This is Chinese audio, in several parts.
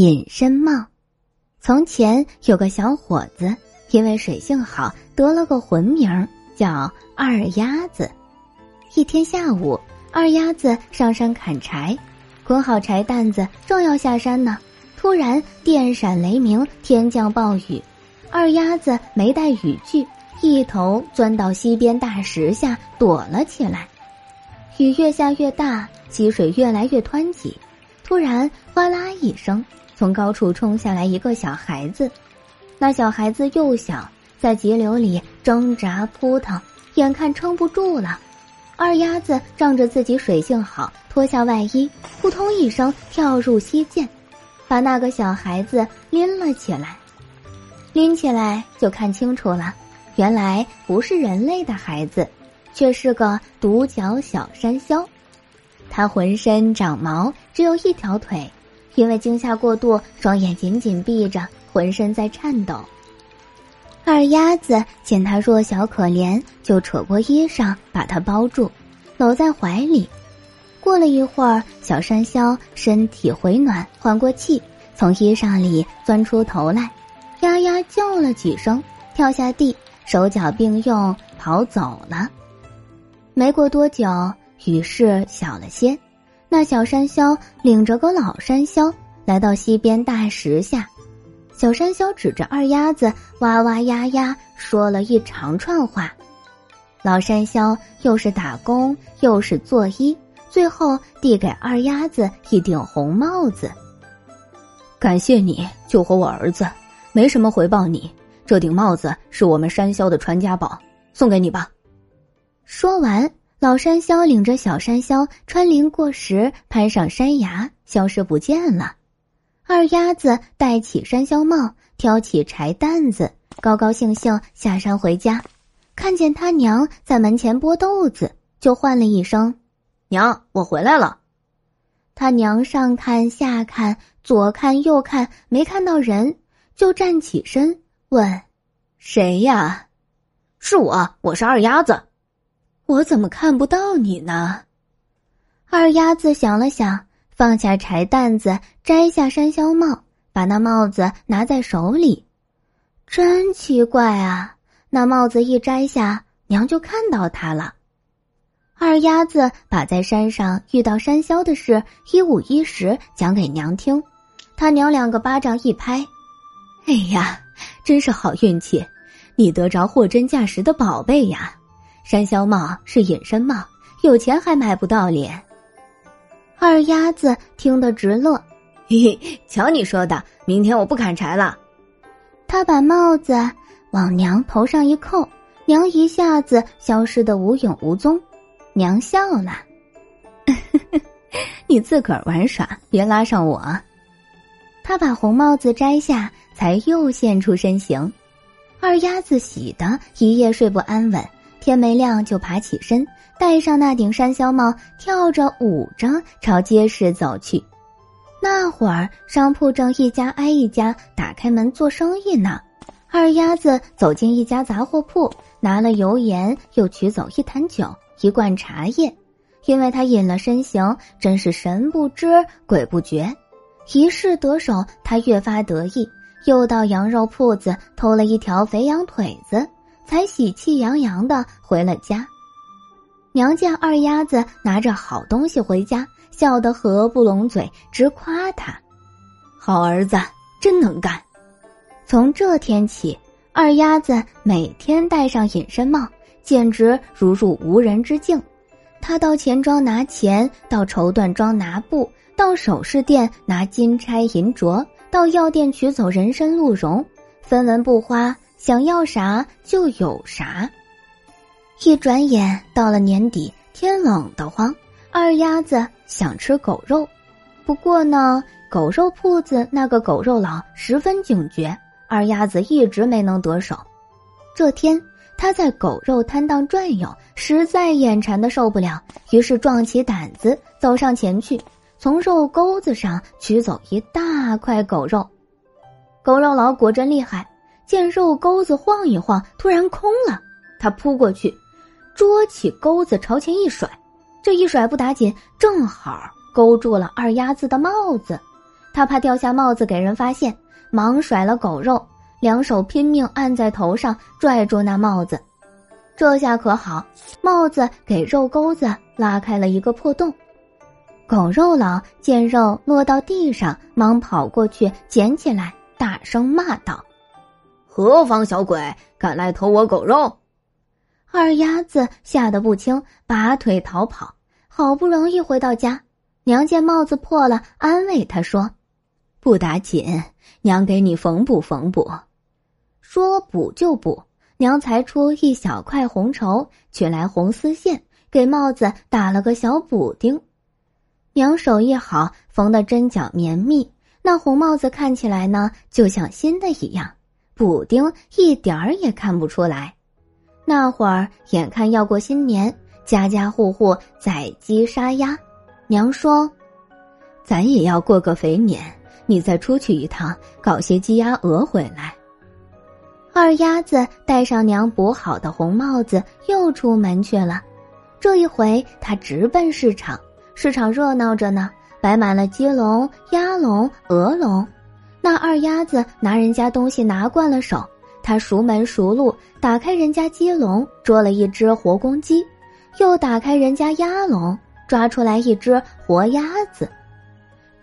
隐身帽。从前有个小伙子，因为水性好，得了个浑名叫二鸭子。一天下午，二鸭子上山砍柴，捆好柴担子，正要下山呢，突然电闪雷鸣，天降暴雨。二鸭子没带雨具，一头钻到溪边大石下躲了起来。雨越下越大，溪水越来越湍急。突然，哗啦一声。从高处冲下来一个小孩子，那小孩子幼小，在急流里挣扎扑腾，眼看撑不住了。二鸭子仗着自己水性好，脱下外衣，扑通一声跳入溪涧，把那个小孩子拎了起来。拎起来就看清楚了，原来不是人类的孩子，却是个独角小山魈。它浑身长毛，只有一条腿。因为惊吓过度，双眼紧紧闭着，浑身在颤抖。二鸭子见他弱小可怜，就扯过衣裳把他包住，搂在怀里。过了一会儿，小山魈身体回暖，缓过气，从衣裳里钻出头来，呀呀叫了几声，跳下地，手脚并用跑走了。没过多久，雨势小了些。那小山魈领着个老山魈来到溪边大石下，小山魈指着二丫子哇哇呀呀说了一长串话。老山魈又是打工又是作揖，最后递给二丫子一顶红帽子。感谢你救活我儿子，没什么回报你，这顶帽子是我们山魈的传家宝，送给你吧。说完。老山魈领着小山魈穿林过石，攀上山崖，消失不见了。二鸭子戴起山魈帽，挑起柴担子，高高兴兴下山回家。看见他娘在门前剥豆子，就唤了一声：“娘，我回来了。”他娘上看下看，左看右看，没看到人，就站起身问：“谁呀？”“是我，我是二鸭子。”我怎么看不到你呢？二丫子想了想，放下柴担子，摘下山魈帽，把那帽子拿在手里。真奇怪啊！那帽子一摘下，娘就看到它了。二丫子把在山上遇到山魈的事一五一十讲给娘听，他娘两个巴掌一拍：“哎呀，真是好运气！你得着货真价实的宝贝呀！”山魈帽是隐身帽，有钱还买不到脸。二丫子听得直乐，嘿嘿，瞧你说的，明天我不砍柴了。他把帽子往娘头上一扣，娘一下子消失的无影无踪。娘笑了，你自个儿玩耍，别拉上我。他把红帽子摘下，才又现出身形。二丫子喜得一夜睡不安稳。天没亮就爬起身，戴上那顶山魈帽，跳着舞着朝街市走去。那会儿商铺正一家挨一家打开门做生意呢。二丫子走进一家杂货铺，拿了油盐，又取走一坛酒、一罐茶叶。因为他隐了身形，真是神不知鬼不觉。一试得手，他越发得意，又到羊肉铺子偷了一条肥羊腿子。才喜气洋洋的回了家。娘见二丫子拿着好东西回家，笑得合不拢嘴，直夸他：“好儿子，真能干。”从这天起，二丫子每天戴上隐身帽，简直如入无人之境。他到钱庄拿钱，到绸缎庄拿布，到首饰店拿金钗银镯，到药店取走人参鹿茸，分文不花。想要啥就有啥。一转眼到了年底，天冷得慌，二丫子想吃狗肉。不过呢，狗肉铺子那个狗肉佬十分警觉，二丫子一直没能得手。这天，他在狗肉摊档转悠，实在眼馋的受不了，于是壮起胆子走上前去，从肉钩子上取走一大块狗肉。狗肉佬果真厉害。见肉钩子晃一晃，突然空了，他扑过去，捉起钩子朝前一甩，这一甩不打紧，正好勾住了二鸭子的帽子。他怕掉下帽子给人发现，忙甩了狗肉，两手拼命按在头上，拽住那帽子。这下可好，帽子给肉钩子拉开了一个破洞。狗肉狼见肉落到地上，忙跑过去捡起来，大声骂道：“何方小鬼，敢来偷我狗肉！”二丫子吓得不轻，拔腿逃跑。好不容易回到家，娘见帽子破了，安慰他说：“不打紧，娘给你缝补缝补。”说补就补，娘裁出一小块红绸，取来红丝线，给帽子打了个小补丁。娘手艺好，缝的针脚绵密，那红帽子看起来呢，就像新的一样，补丁一点儿也看不出来。那会儿眼看要过新年，家家户户宰鸡杀鸭，娘说：“咱也要过个肥年，你再出去一趟，搞些鸡鸭鹅回来。”二鸭子戴上娘补好的红帽子，又出门去了。这一回，他直奔市场。市场热闹着呢，摆满了鸡笼、鸭笼、鹅笼。那二鸭子拿人家东西拿惯了手，他熟门熟路，打开人家鸡笼，捉了一只活公鸡；又打开人家鸭笼，抓出来一只活鸭子。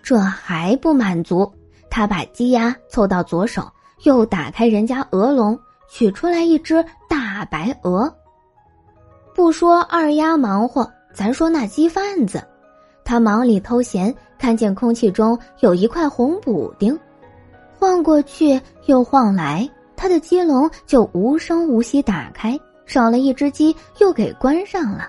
这还不满足，他把鸡鸭凑到左手，又打开人家鹅笼，取出来一只大白鹅。不说二鸭忙活，咱说那鸡贩子。他忙里偷闲，看见空气中有一块红补丁，晃过去又晃来，他的鸡笼就无声无息打开，少了一只鸡又给关上了。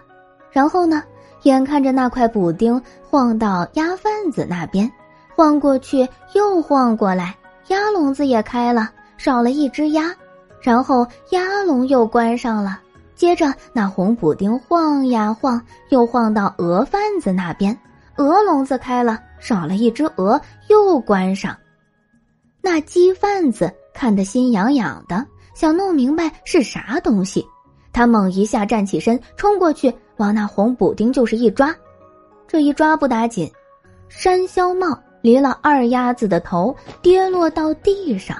然后呢，眼看着那块补丁晃到鸭贩子那边，晃过去又晃过来，鸭笼子也开了，少了一只鸭，然后鸭笼又关上了。接着那红补丁晃呀晃，又晃到鹅贩子那边。鹅笼子开了，少了一只鹅，又关上。那鸡贩子看得心痒痒的，想弄明白是啥东西。他猛一下站起身，冲过去往那红补丁就是一抓。这一抓不打紧，山魈帽离了二鸭子的头，跌落到地上。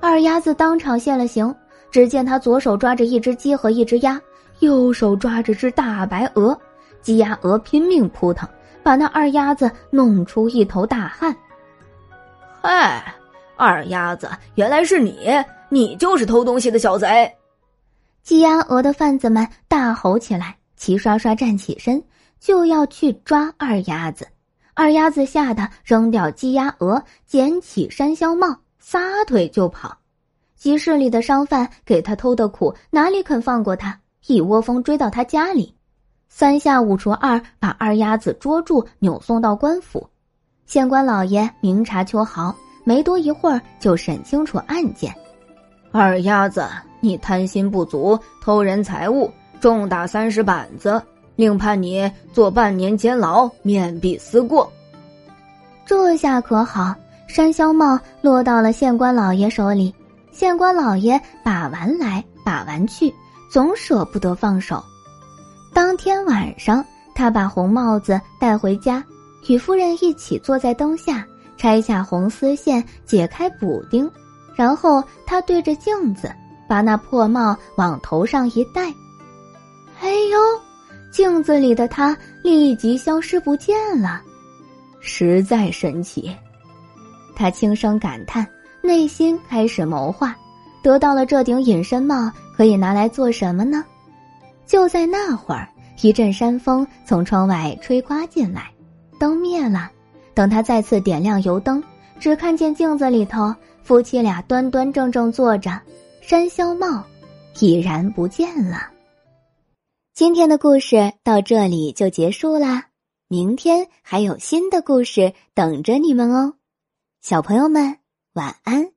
二鸭子当场现了形，只见他左手抓着一只鸡和一只鸭，右手抓着只大白鹅，鸡鸭鹅拼命扑腾。把那二鸭子弄出一头大汗。嗨，二鸭子，原来是你！你就是偷东西的小贼！鸡鸭鹅的贩子们大吼起来，齐刷刷站起身，就要去抓二鸭子。二鸭子吓得扔掉鸡鸭鹅，捡起山魈帽，撒腿就跑。集市里的商贩给他偷的苦，哪里肯放过他？一窝蜂追到他家里。三下五除二，把二鸭子捉住，扭送到官府。县官老爷明察秋毫，没多一会儿就审清楚案件。二鸭子，你贪心不足，偷人财物，重打三十板子，另判你坐半年监牢，面壁思过。这下可好，山魈帽落到了县官老爷手里。县官老爷把玩来把玩去，总舍不得放手。当天晚上，他把红帽子带回家，与夫人一起坐在灯下，拆下红丝线，解开补丁，然后他对着镜子，把那破帽往头上一戴。哎呦，镜子里的他立即消失不见了，实在神奇。他轻声感叹，内心开始谋划：得到了这顶隐身帽，可以拿来做什么呢？就在那会儿，一阵山风从窗外吹刮进来，灯灭了。等他再次点亮油灯，只看见镜子里头夫妻俩端端正正坐着，山魈帽已然不见了。今天的故事到这里就结束啦，明天还有新的故事等着你们哦，小朋友们晚安。